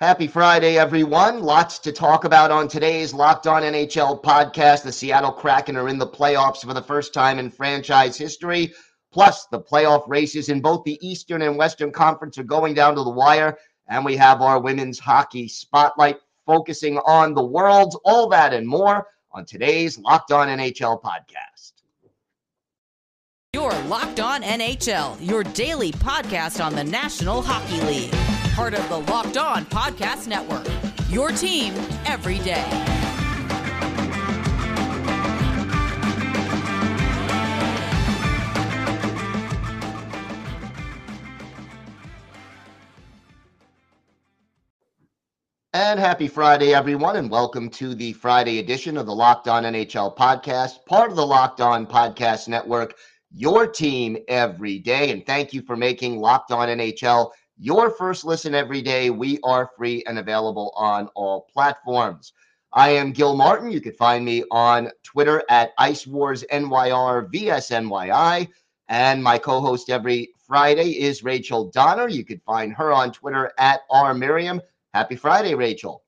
Happy Friday, everyone. Lots to talk about on today's Locked On NHL podcast. The Seattle Kraken are in the playoffs for the first time in franchise history. Plus, the playoff races in both the Eastern and Western Conference are going down to the wire. And we have our women's hockey spotlight focusing on the worlds, All that and more on today's Locked On NHL podcast. Your Locked On NHL, your daily podcast on the National Hockey League part of the Locked On Podcast Network. Your team every day. And happy Friday, everyone, and welcome to the Friday edition of the Locked On NHL podcast, part of the Locked On Podcast Network, your team every day. And thank you for making Locked On NHL your first listen every day. We are free and available on all platforms. I am Gil Martin. You can find me on Twitter at Ice Wars NYR VSNYI. And my co host every Friday is Rachel Donner. You can find her on Twitter at R Miriam. Happy Friday, Rachel.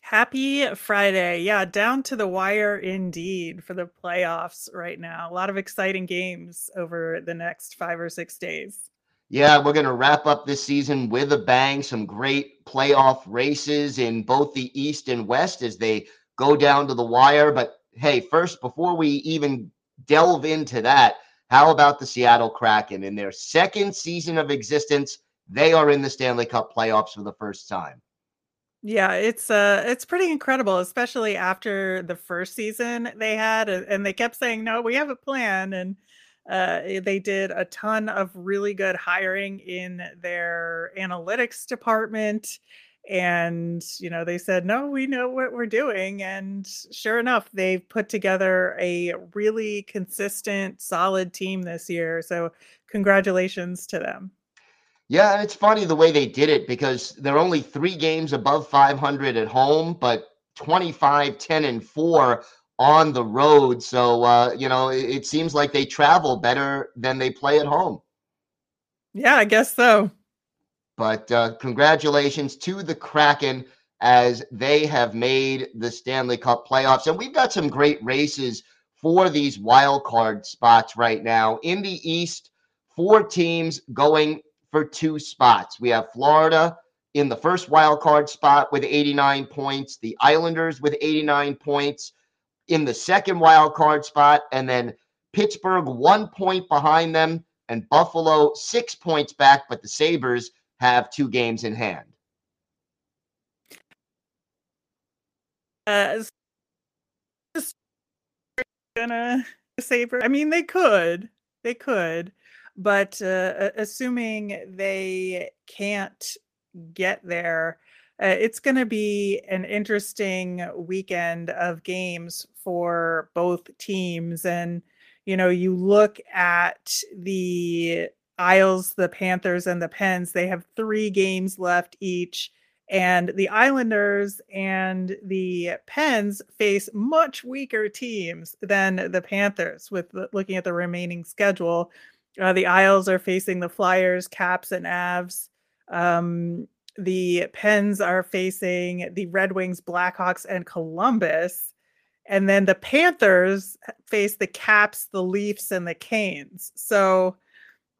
Happy Friday. Yeah, down to the wire indeed for the playoffs right now. A lot of exciting games over the next five or six days. Yeah, we're going to wrap up this season with a bang. Some great playoff races in both the East and West as they go down to the wire. But hey, first, before we even delve into that, how about the Seattle Kraken? In their second season of existence, they are in the Stanley Cup playoffs for the first time. Yeah, it's uh it's pretty incredible, especially after the first season they had and they kept saying, "No, we have a plan." And uh, eh, they did a ton of really good hiring in their analytics department. And, you know, they said, no, we know what we're doing. And sure enough, they've put together a really consistent, solid team this year. So, congratulations to them. Yeah, and it's funny the way they did it because they're only three games above 500 at home, but 25, 10, and 4 on the road. So, uh, you know, it, it seems like they travel better than they play at home. Yeah, I guess so. But uh, congratulations to the Kraken as they have made the Stanley Cup playoffs. And we've got some great races for these wild card spots right now. In the East, four teams going for two spots. We have Florida in the first wild card spot with 89 points, the Islanders with 89 points, in the second wild card spot, and then Pittsburgh one point behind them, and Buffalo six points back, but the Sabres have two games in hand. Uh, gonna Saber. I mean, they could, they could, but uh, assuming they can't get there, uh, it's going to be an interesting weekend of games for both teams. And, you know, you look at the Isles, the Panthers, and the Pens, they have three games left each. And the Islanders and the Pens face much weaker teams than the Panthers with looking at the remaining schedule. Uh, the Isles are facing the Flyers, Caps, and Avs. Um, the Pens are facing the Red Wings, Blackhawks, and Columbus. And then the Panthers face the Caps, the Leafs, and the Canes. So,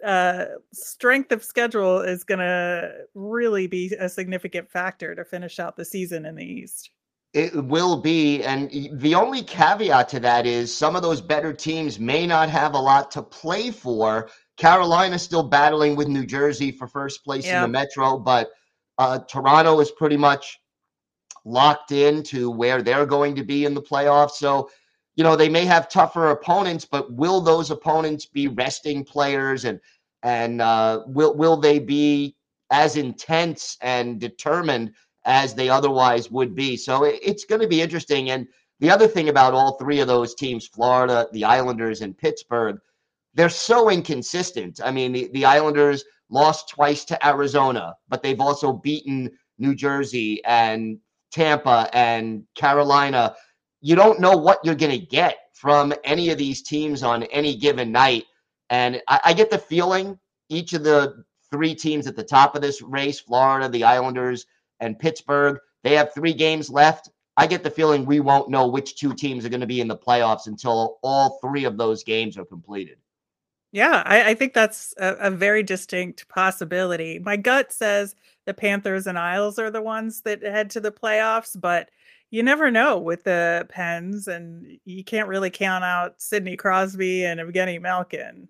uh, strength of schedule is going to really be a significant factor to finish out the season in the East. It will be. And the only caveat to that is some of those better teams may not have a lot to play for. Carolina still battling with New Jersey for first place in the Metro, but uh, Toronto is pretty much locked into where they're going to be in the playoffs. So, you know, they may have tougher opponents, but will those opponents be resting players and and uh, will will they be as intense and determined as they otherwise would be? So it, it's going to be interesting. And the other thing about all three of those teams, Florida, the Islanders, and Pittsburgh, they're so inconsistent. I mean, the, the Islanders lost twice to Arizona, but they've also beaten New Jersey and Tampa and Carolina. You don't know what you're going to get from any of these teams on any given night. And I, I, get the feeling each of the three teams at the top of this race, Florida, the Islanders, and Pittsburgh. They have three games left. I get the feeling we won't know which two teams are going to be in the playoffs until all three of those games are completed. Yeah, I, I think that's a, a, very distinct possibility. My gut says the Panthers and Isles are the ones that head to the playoffs, but you never know with the Pens, and you can't really count out Sidney Crosby and Evgeny Malkin.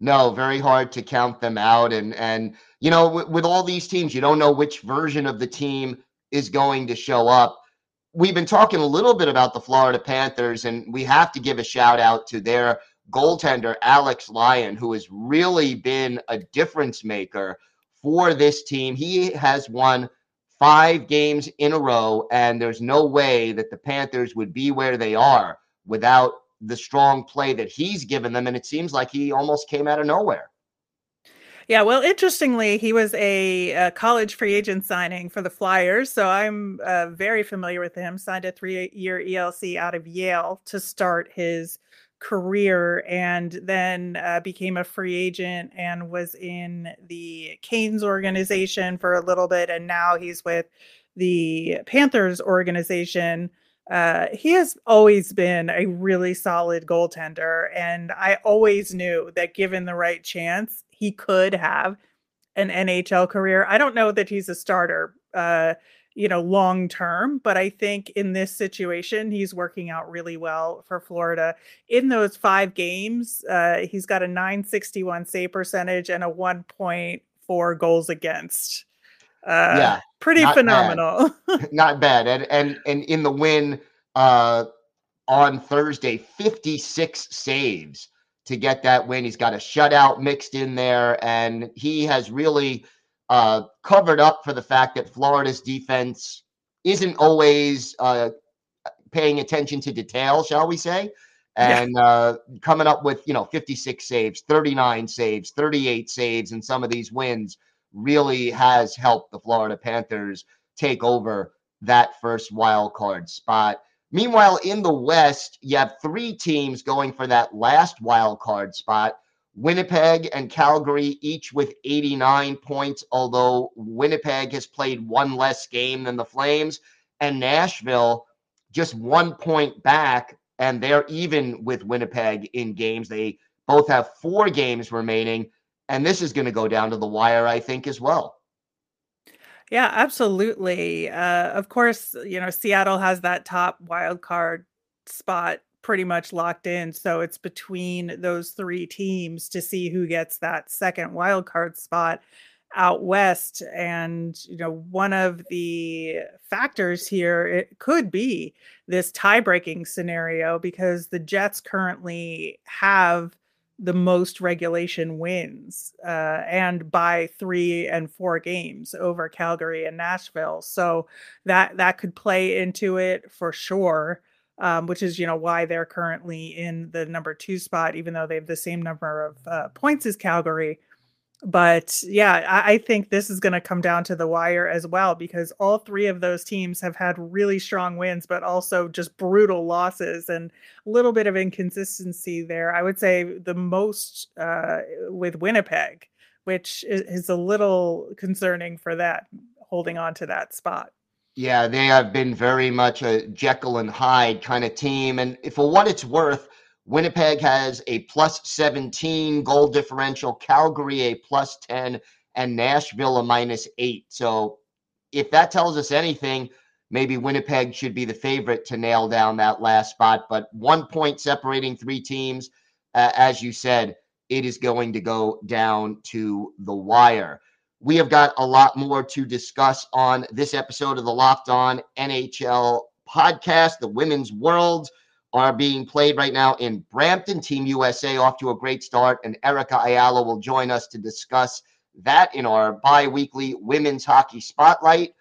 No, very hard to count them out, and and you know with, with all these teams, you don't know which version of the team is going to show up. We've been talking a little bit about the Florida Panthers, and we have to give a shout out to their goaltender, Alex Lyon, who has really been a difference maker for this team. He has won five games in a row, and there's no way that the Panthers would be where they are without the strong play that he's given them. And it seems like he almost came out of nowhere. Yeah, well, interestingly, he was a, a, college free agent signing for the Flyers. So I'm uh, very familiar with him. Signed a three year ELC out of Yale to start his career and then uh, became a free agent and was in the Canes organization for a little bit. And now he's with the Panthers organization. Uh, he has always been a really solid goaltender. And I always knew that given the right chance, he could have an NHL career. I don't know that he's a starter. Uh, you know, long term. But I think in this situation, he's working out really well for Florida. In those five games, uh, he's got a 961 save percentage and a 1.4 goals against. Uh, yeah, pretty not phenomenal. Bad. not bad. And and and in the win uh, on Thursday, 56 saves to get that win. He's got a shutout mixed in there, and he has really uh, covered up for the fact that Florida's defense isn't always uh, paying attention to detail, shall we say? And yeah. uh, coming up with you know 56 saves, 39 saves, 38 saves, and some of these wins really has helped the Florida Panthers take over that first wild card spot. Meanwhile, in the West, you have three teams going for that last wild card spot. Winnipeg and Calgary each with 89 points, although Winnipeg has played one less game than the Flames, and Nashville just one point back, and they're even with Winnipeg in games. They both have four games remaining, and this is going to go down to the wire, I think, as well. Yeah, absolutely. Uh, of course, you know, Seattle has that top wild card spot pretty much locked in. So it's between those three teams to see who gets that second wild card spot out west. And, you know, one of the factors here it could be this tie breaking scenario because the Jets currently have the most regulation wins uh, and by three and four games over Calgary and Nashville. So that that could play into it for sure um, which is you know why they're currently in the number two spot, even though they have the same number of uh, points as Calgary. But yeah, I, I think this is going to come down to the wire as well because all three of those teams have had really strong wins, but also just brutal losses and a little bit of inconsistency there. I would say the most uh, with Winnipeg, which is, is a little concerning for that holding on to that spot. Yeah, they have been very much a Jekyll and Hyde kind of team. And for what it's worth, Winnipeg has a plus 17 goal differential, Calgary a plus 10, and Nashville a minus 8. So if that tells us anything, maybe Winnipeg should be the favorite to nail down that last spot. But one point separating three teams, uh, as you said, it is going to go down to the wire. We have got a lot more to discuss on this episode of the Locked On NHL podcast. The women's worlds are being played right now in Brampton. Team USA off to a great start, and Erica Ayala will join us to discuss that in our bi weekly women's hockey spotlight.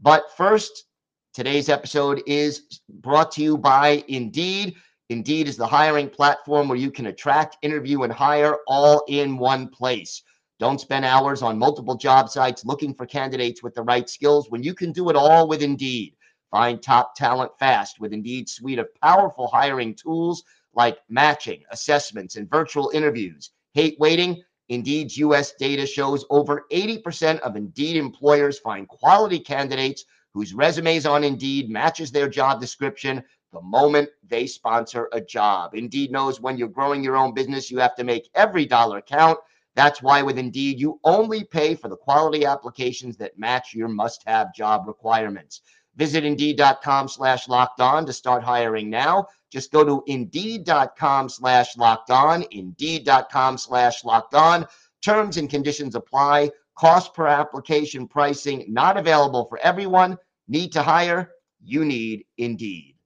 But first, today's episode is brought to you by Indeed. Indeed is the hiring platform where you can attract, interview, and hire all in one place. Don't spend hours on multiple job sites looking for candidates with the right skills when you can do it all with Indeed. Find top talent fast with Indeed's suite of powerful hiring tools like matching, assessments, and virtual interviews. Hate waiting? Indeed's US data shows over 80% of Indeed employers find quality candidates whose resumes on Indeed matches their job description the moment they sponsor a job. Indeed knows when you're growing your own business, you have to make every dollar count. That's why with Indeed, you only pay for the quality applications that match your must-have job requirements. Visit Indeed.com slash locked on to start hiring now. Just go to Indeed.com slash locked on, Indeed.com slash locked on. Terms and conditions apply. Cost per application pricing not available for everyone. Need to hire? You need Indeed.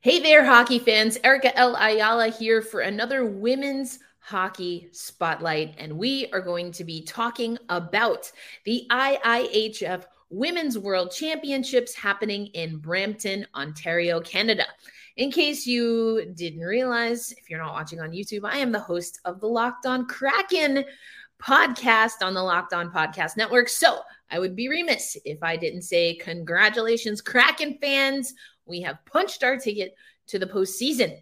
Hey there, hockey fans. Erica L. Ayala here for another women's hockey spotlight. And we are going to be talking about the IIHF Women's World Championships happening in Brampton, Ontario, Canada. In case you didn't realize, if you're not watching on YouTube, I am the host of the Locked On Kraken podcast on the Locked On Podcast Network. So I would be remiss if I didn't say congratulations, Kraken fans. We have punched our ticket to the postseason.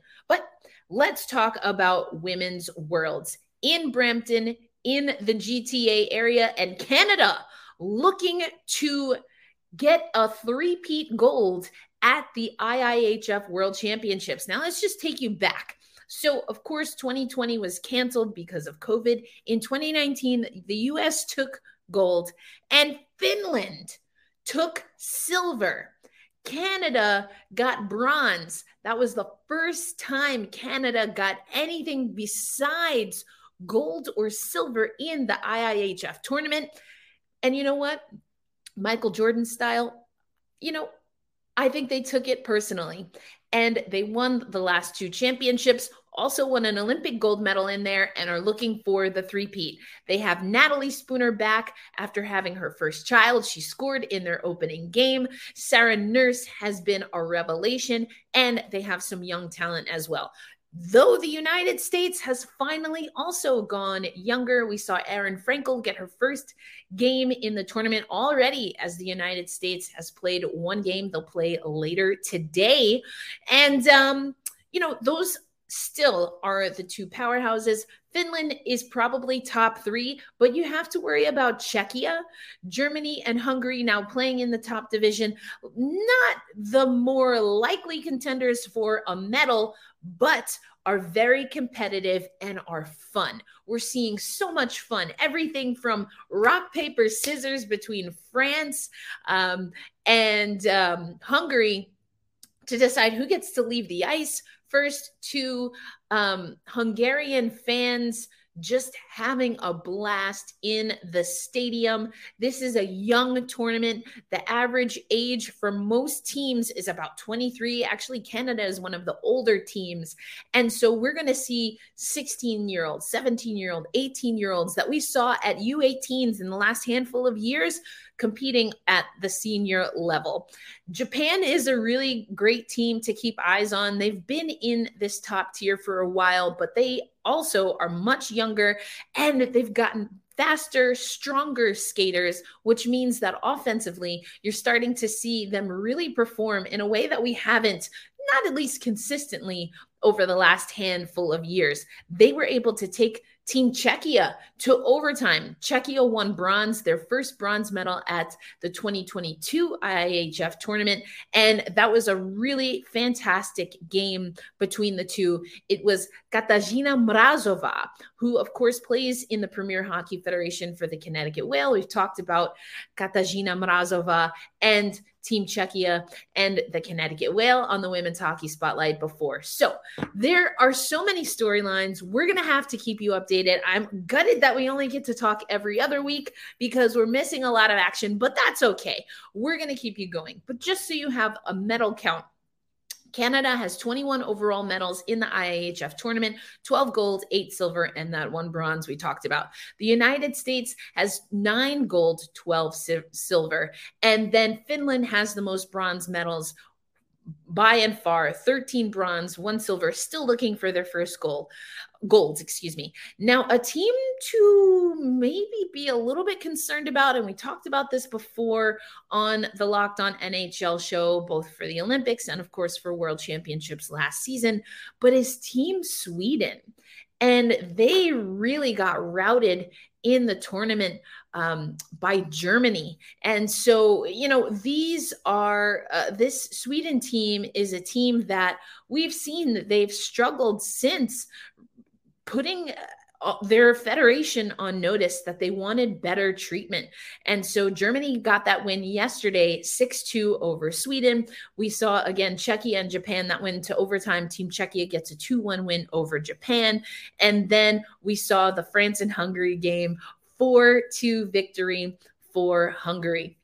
Let's talk about women's worlds in Brampton, in the GTA area, and Canada looking to get a three-peat gold at the IIHF World Championships. Now, let's just take you back. So, of course, 2020 was canceled because of COVID. In 2019, the US took gold and Finland took silver. Canada got bronze. That was the first time Canada got anything besides gold or silver in the IIHF tournament. And you know what? Michael Jordan style, you know, I think they took it personally and they won the last two championships also won an Olympic gold medal in there and are looking for the three-peat. They have Natalie Spooner back after having her first child. She scored in their opening game. Sarah Nurse has been a revelation, and they have some young talent as well. Though the United States has finally also gone younger, we saw Erin Frankel get her first game in the tournament already as the United States has played one game. They'll play later today. And, um, you know, those still are the two powerhouses. Finland is probably top three, but you have to worry about Czechia, Germany, and Hungary now playing in the top division. Not the more likely contenders for a medal, but are very competitive and are fun. We're seeing so much fun. Everything from rock, paper, scissors between France um, and um, Hungary to decide who gets to leave the ice first to um, Hungarian fans just having a blast in the stadium. This is a young tournament. The average age for most teams is about 23. Actually, Canada is one of the older teams. And so we're going to see 16 year olds, 17 year old, 18 year olds that we saw at U18s in the last handful of years competing at the senior level. Japan is a really great team to keep eyes on. They've been in this top tier for a while, but they also are much younger and they've gotten faster, stronger skaters, which means that offensively, you're starting to see them really perform in a way that we haven't, not at least consistently, over the last handful of years. They were able to take Team Czechia to overtime. Czechia won bronze, their first bronze medal at the 2022 IIHF tournament. And that was a really fantastic game between the two. It was Katerina Mrazova, who, of course, plays in the Premier Hockey Federation for the Connecticut Whale. We've talked about Katerina Mrazova and Team Czechia and the Connecticut Whale on the Women's Hockey Spotlight before. So there are so many storylines. We're going to have to keep you updated. I'm gutted that we only get to talk every other week because we're missing a lot of action, but that's okay. We're going to keep you going. But just so you have a medal count Canada has 21 overall medals in the IIHF tournament 12 gold, 8 silver, and that one bronze we talked about. The United States has 9 gold, 12 si- silver, and then Finland has the most bronze medals by and far 13 bronze, one silver, still looking for their first goal. Golds, excuse me. Now, a team to maybe be a little bit concerned about, and we talked about this before on the Locked On NHL show, both for the Olympics and, of course, for World Championships last season, but is Team Sweden. and they really got routed in the tournament um, by Germany. And so, you know, these are uh, this Sweden team is a team that we've seen that they've struggled since putting uh, their federation on notice that they wanted better treatment. And so Germany got that win yesterday, 6 2 over Sweden. We saw again Czechia and Japan that went to overtime. Team Czechia gets a 2 1 win over Japan. And then we saw the France and Hungary game 4 2 victory for Hungary.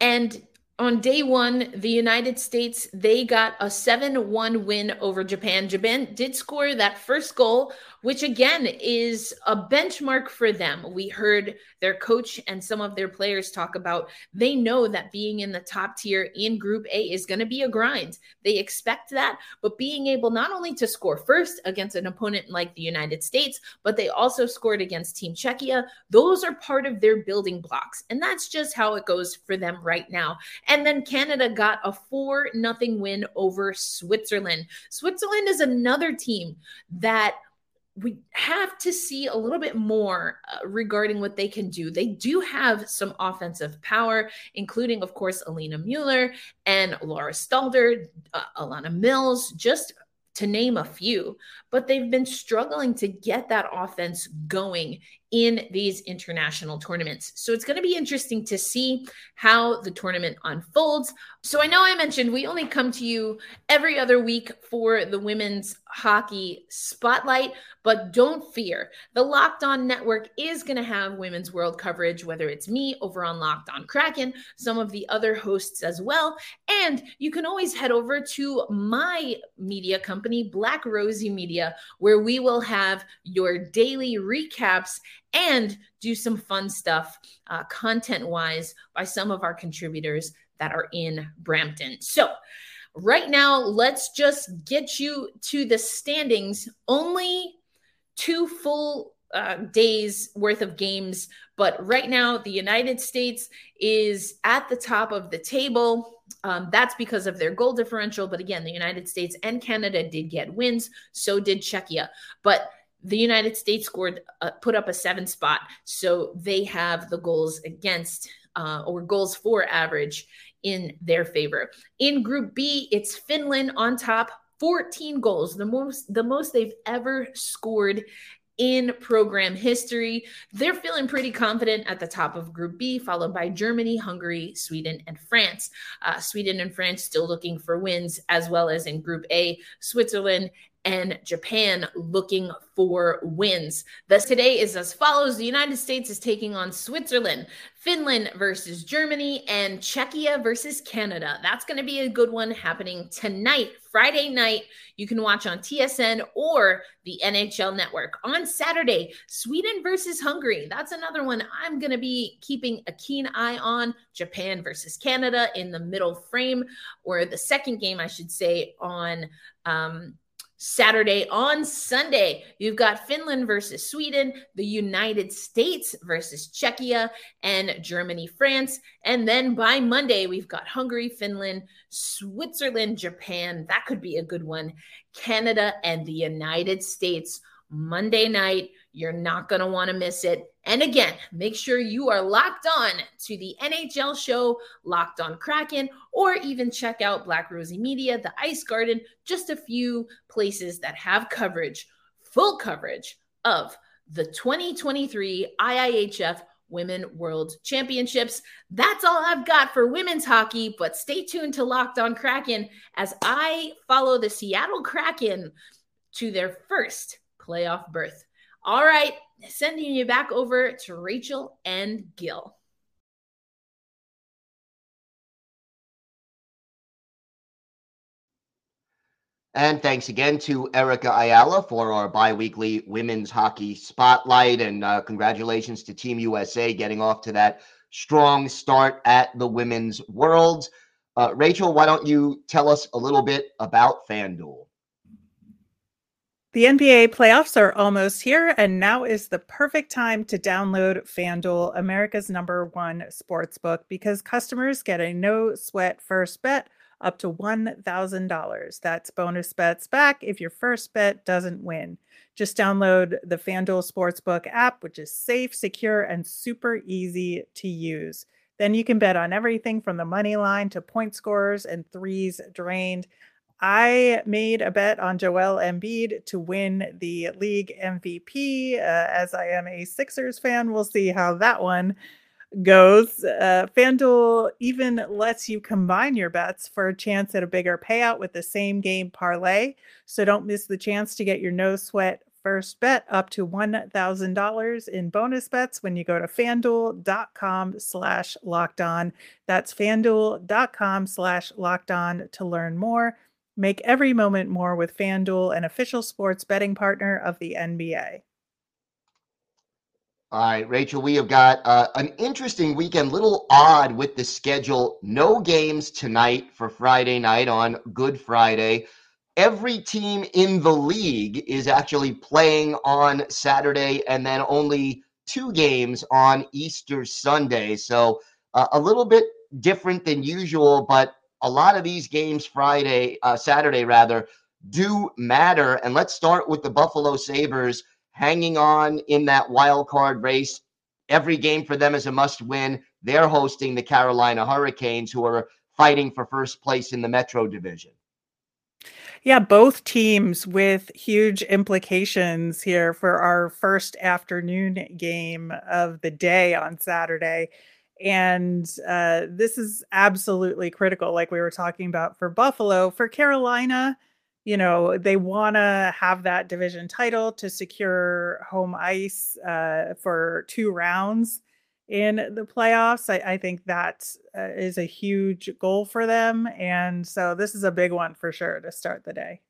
And on day one, the United States, they got a 7 1 win over Japan. Japan did score that first goal which again is a benchmark for them. We heard their coach and some of their players talk about they know that being in the top tier in Group A is going to be a grind. They expect that, but being able not only to score first against an opponent like the United States, but they also scored against Team Czechia. Those are part of their building blocks. And that's just how it goes for them right now. And then Canada got a 4 nothing win over Switzerland. Switzerland is another team that we have to see a little bit more uh, regarding what they can do. They do have some offensive power, including, of course, Alina Mueller and Lara Stalder, uh, Alana Mills, just to name a few. But they've been struggling to get that offense going in these international tournaments. So it's going to be interesting to see how the tournament unfolds. So I know I mentioned we only come to you every other week for the women's hockey spotlight, but don't fear. The Locked On Network is going to have women's world coverage, whether it's me over on Locked On Kraken, some of the other hosts as well. And you can always head over to my media company, Black Rosie Media, where we will have your daily recaps and do some fun stuff uh, content wise by some of our contributors that are in Brampton. So, right now, let's just get you to the standings. Only two full uh, days worth of games, but right now, the United States is at the top of the table. Um, that's because of their goal differential. But again, the United States and Canada did get wins. So did Czechia. But the United States scored, uh, put up a seven spot. So they have the goals against uh, or goals for average in their favor. In Group B, it's Finland on top, 14 goals, the most the most they've ever scored in program history. They're feeling pretty confident at the top of Group B, followed by Germany, Hungary, Sweden, and France. Uh, Sweden and France still looking for wins, as well as in Group A, Switzerland and Japan looking for wins. Thus, today is as follows The United States is taking on Switzerland, Finland versus Germany, and Czechia versus Canada. That's going to be a good one happening tonight, Friday night. You can watch on TSN or the NHL network. On Saturday, Sweden versus Hungary. That's another one I'm going to be keeping a keen eye on. Japan versus Canada in the middle frame, or the second game, I should say, on. Um, Saturday on Sunday, you've got Finland versus Sweden, the United States versus Czechia, and Germany, France. And then by Monday, we've got Hungary, Finland, Switzerland, Japan. That could be a good one. Canada and the United States Monday night. You're not going to want to miss it. And again, make sure you are locked on to the NHL show, Locked on Kraken, or even check out Black Rosie Media, the Ice Garden, just a few places that have coverage, full coverage of the 2023 IIHF Women World Championships. That's all I've got for women's hockey, but stay tuned to Locked on Kraken as I follow the Seattle Kraken to their first playoff berth. All right, sending you back over to Rachel and Gil. And thanks again to Erica Ayala for our biweekly women's hockey spotlight. And uh, congratulations to Team USA getting off to that strong start at the Women's World. Uh, Rachel, why don't you tell us a little bit about FanDuel? The NBA playoffs are almost here, and now is the perfect time to download FanDuel, America's number one sports book, because customers get a no sweat first bet up to $1,000. That's bonus bets back if your first bet doesn't win. Just download the FanDuel Sportsbook app, which is safe, secure, and super easy to use. Then you can bet on everything from the money line to point scorers and threes drained. I made a bet on Joel Embiid to win the league MVP. Uh, as I am a Sixers fan, we'll see how that one goes. Uh, FanDuel even lets you combine your bets for a chance at a bigger payout with the same game parlay. So don't miss the chance to get your no sweat first bet up to $1,000 in bonus bets when you go to fanduel.com slash locked on. That's fanduel.com slash locked on to learn more. Make every moment more with FanDuel, an official sports betting partner of the NBA. All right, Rachel, we have got uh, an interesting weekend, little odd with the schedule. No games tonight for Friday night on Good Friday. Every team in the league is actually playing on Saturday, and then only two games on Easter Sunday. So uh, a little bit different than usual, but a lot of these games Friday, uh, Saturday rather, do matter. And let's start with the Buffalo Sabres hanging on in that wild card race. Every game for them is a must win. They're hosting the Carolina Hurricanes, who are fighting for first place in the Metro Division. Yeah, both teams with huge implications here for our first afternoon game of the day on Saturday. And uh, this is absolutely critical, like we were talking about for Buffalo. For Carolina, you know they want to have that division title to secure home ice uh, for two rounds in the playoffs. I, I think that uh, is a huge goal for them. And so this is a big one for sure to start the day.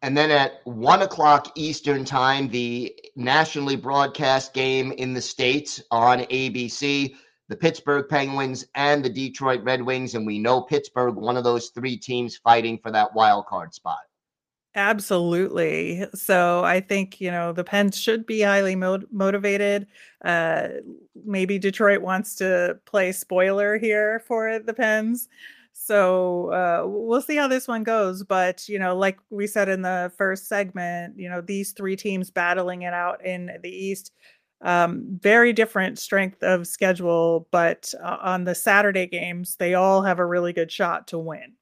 And then at one o'clock eastern time the nationally broadcast game in the states on abc the Pittsburgh Penguins and the Detroit Red Wings. And we know Pittsburgh, one of those three teams fighting for that wild card spot. Absolutely. So I think, you know, the Pens should be highly mo- motivated. Uh, maybe Detroit wants to play spoiler here for the Pens. So uh, we'll see how this one goes. But, you know, like we said in the first segment, you know, these three teams battling it out in the East, um, very different strength of schedule. But uh, on the Saturday games, they all have a really good shot to win.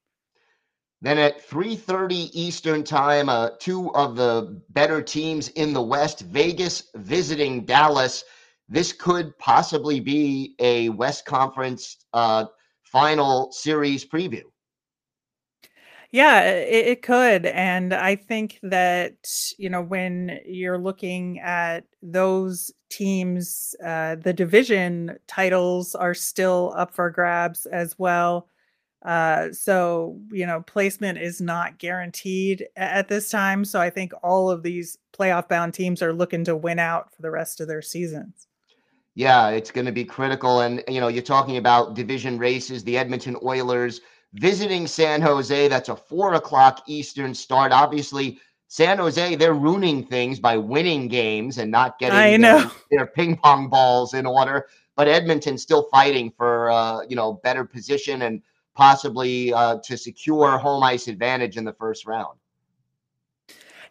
Then at 3:30 Eastern Time, uh, two of the better teams in the West, Vegas visiting Dallas. This could possibly be a West Conference uh, final series preview. Yeah, it, it, could. And I think that, you know, when you're looking at those teams, uh, the division titles are still up for grabs as well. Uh, so, you know, placement is not guaranteed at this time. So I think all of these playoff bound teams are looking to win out for the rest of their seasons. Yeah, it's going to be critical. And, you know, you're talking about division races, the Edmonton Oilers visiting San Jose. That's a four o'clock Eastern start. Obviously, San Jose, they're ruining things by winning games and not getting I know. Their, their ping pong balls in order. But Edmonton's still fighting for, uh, you know, better position and possibly uh, to secure home ice advantage in the first round.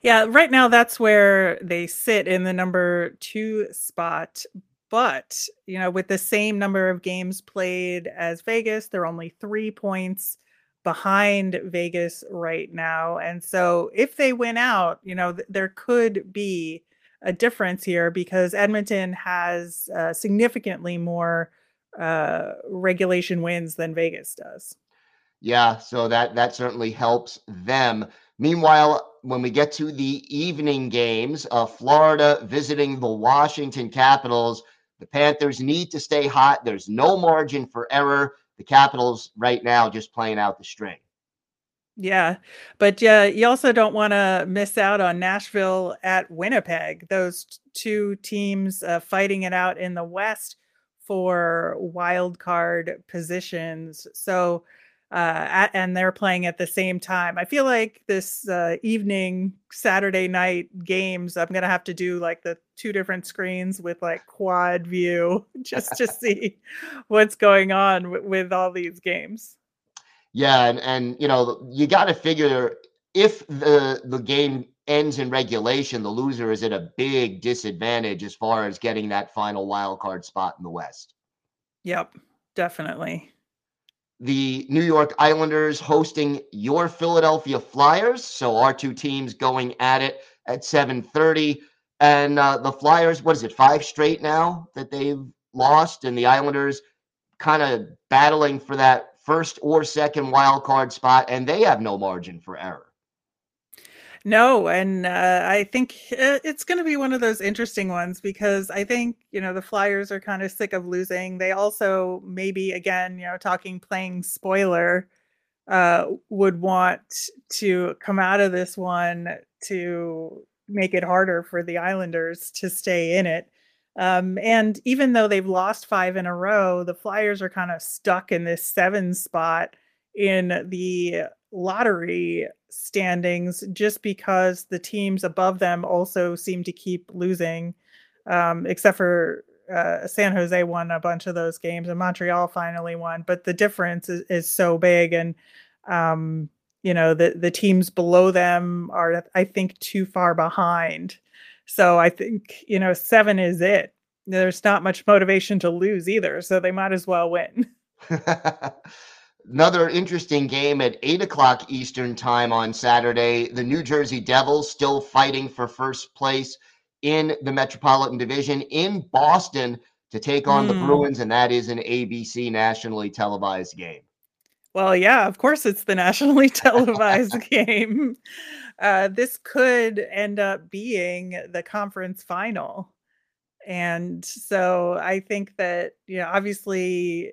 Yeah, right now that's where they sit in the number two spot. But, you know, with the same number of games played as Vegas, they're only three points behind Vegas right now. And so if they win out, you know, th- there could be a difference here because Edmonton has uh, significantly more uh, regulation wins than Vegas does. Yeah, so that that certainly helps them. Meanwhile, when we get to the evening games, uh, Florida visiting the Washington Capitals, the Panthers need to stay hot. There's no margin for error. The Capitals right now just playing out the string. Yeah, but yeah, you also don't want to miss out on Nashville at Winnipeg. Those two teams uh, fighting it out in the West for wild card positions. So, uh, at, and they're playing at the same time. I feel like this uh, evening Saturday night games, I'm gonna have to do like the two different screens with like quad view just to see what's going on w- with all these games. Yeah, and and you know you got to figure if the the game ends in regulation, the loser is at a big disadvantage as far as getting that final wild card spot in the West. Yep, definitely. The New York Islanders hosting your Philadelphia Flyers, so our two teams going at it at 7:30 and uh, the Flyers what is it? 5 straight now that they've lost and the Islanders kind of battling for that first or second wild card spot and they have no margin for error. No, and uh, I think uh, it's going to be one of those interesting ones because I think you know the Flyers are kind of sick of losing. They also maybe again, you know, talking playing spoiler, uh, would want to come out of this one to make it harder for the Islanders to stay in it. Um, and even though they've lost five in a row, the Flyers are kind of stuck in this seven spot in the lottery standings just because the teams above them also seem to keep losing, um, except for uh, San Jose won a bunch of those games and Montreal finally won. But the difference is, is so big. And, um, you know, the, the teams below them are, I think, too far behind. So I think, you know, seven is it. There's not much motivation to lose either. So they might as well win. Another interesting game at 8 o'clock Eastern time on Saturday. The New Jersey Devils still fighting for first place in the Metropolitan Division in Boston to take on mm. the hmm. Bruins, and that is an ABC nationally televised game. Well, yeah, of course it's the nationally televised game. Uh, this could end up being the conference final. And so I think that, you know, obviously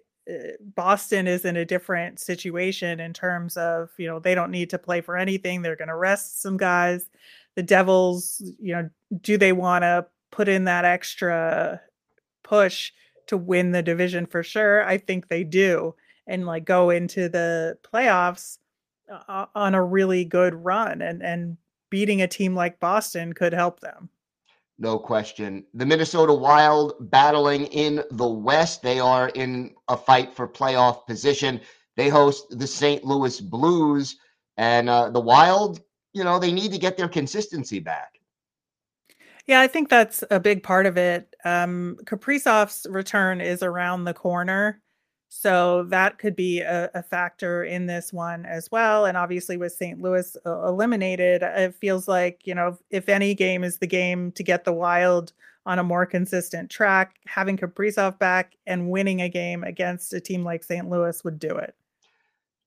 Boston is in a different situation in terms of, you know, they don't need to play for anything. They're going to rest some guys. The Devils, you know, do they want to put in that extra push to win the division for sure? I think they do. And like go into the playoffs uh, on a really good run and and beating a team like Boston could help them. No question. The Minnesota Wild battling in the West. They are in a fight for playoff position. They host the St. Louis Blues. And uh, the Wild, you know, they need to get their consistency back. Yeah, I think that's a big part of it. Um, Kaprizov's return is around the corner. So that could be a, a, factor in this one as well. And obviously, with St. Louis uh, eliminated, it feels like, you know, if any game is the game to get the Wild on a more consistent track, having Kaprizov back and winning a game against a team like St. Louis would do it.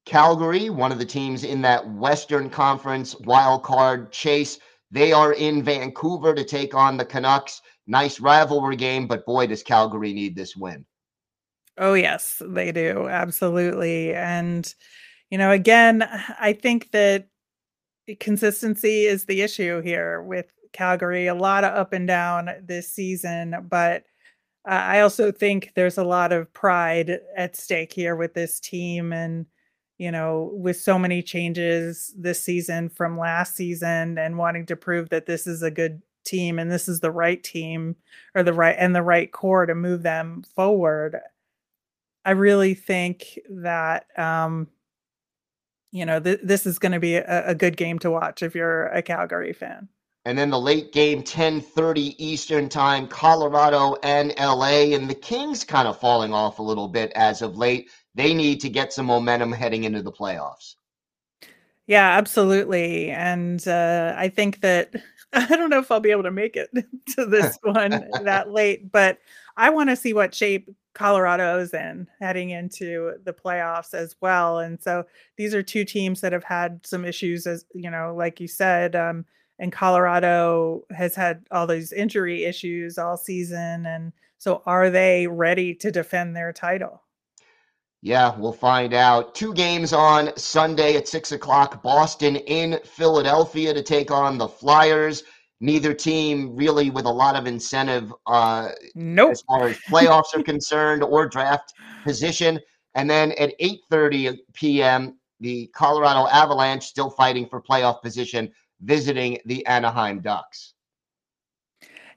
Calgary, one of the teams in that Western Conference wild card chase, they are in Vancouver to take on the Canucks. Nice rivalry game, but boy, does Calgary need this win. Oh, yes, they do. Absolutely. And, you know, again, I think that consistency is the issue here with Calgary. A lot of up and down this season, but I also think there's a lot of pride at stake here with this team. And, you know, with so many changes this season from last season and wanting to prove that this is a good team and this is the right team or the right and the right core to move them forward. I really think that um, you know th- this is going to be a, a, good game to watch if you're a Calgary fan. And then the late game, 10:30 Eastern time, Colorado and LA, and the Kings kind of falling off a little bit as of late. They need to get some momentum heading into the playoffs. Yeah, absolutely. And uh, I think that I don't know if I'll be able to make it to this one that late, but I want to see what shape Colorado's in heading into the playoffs as well. And so these are two teams that have had some issues, as you know, like you said. Um, and Colorado has had all these injury issues all season. And so are they ready to defend their title? Yeah, we'll find out. Two games on Sunday at six o'clock. Boston in Philadelphia to take on the Flyers neither team really with a lot of incentive uh, nope. as far as playoffs are concerned or draft position. And then at 8:30 p.m., the Colorado Avalanche still fighting for playoff position, visiting the Anaheim Ducks.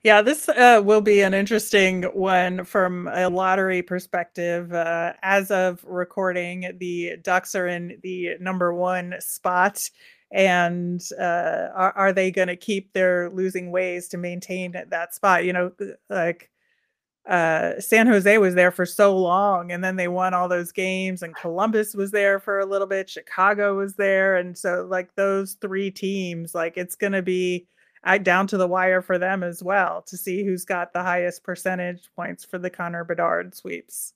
Yeah, this uh, will be an interesting one from a lottery perspective. Uh, as of recording, the Ducks are in the number one spot. And uh, are, are they going to keep their losing ways to maintain that spot? You know, like uh, San Jose was there for so long and then they won all those games and Columbus was there for a little bit, Chicago was there and so like those three teams like it's going to be down to the wire for them as well to see who's got the highest percentage points for the Connor Bedard sweeps.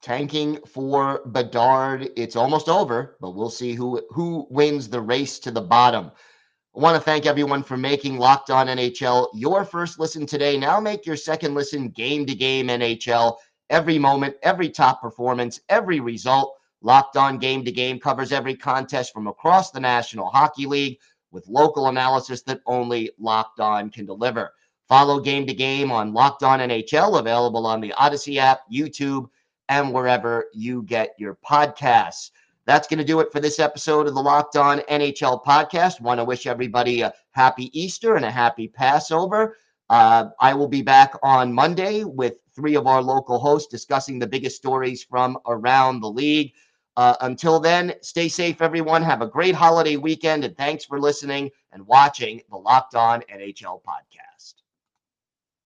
Tanking for Bedard, it's almost over, but we'll see who who wins the race to the bottom. I want to thank everyone for making Locked On NHL your first listen today. Now make your second listen game to game NHL. Every moment, every top performance, every result. Locked On Game to Game covers every contest from across the National Hockey League with local analysis that only Locked On can deliver. Follow Game to Game on Locked On NHL, available on the Odyssey app, YouTube, and wherever you get your podcasts. That's going to do it for this episode of the Locked On NHL podcast. Want to wish everybody a happy Easter and a happy Passover. Uh, I will be back on Monday with three of our local hosts discussing the biggest stories from around the league. Uh, until then, stay safe, everyone. Have a great holiday weekend, and thanks for listening and watching the Locked On NHL podcast.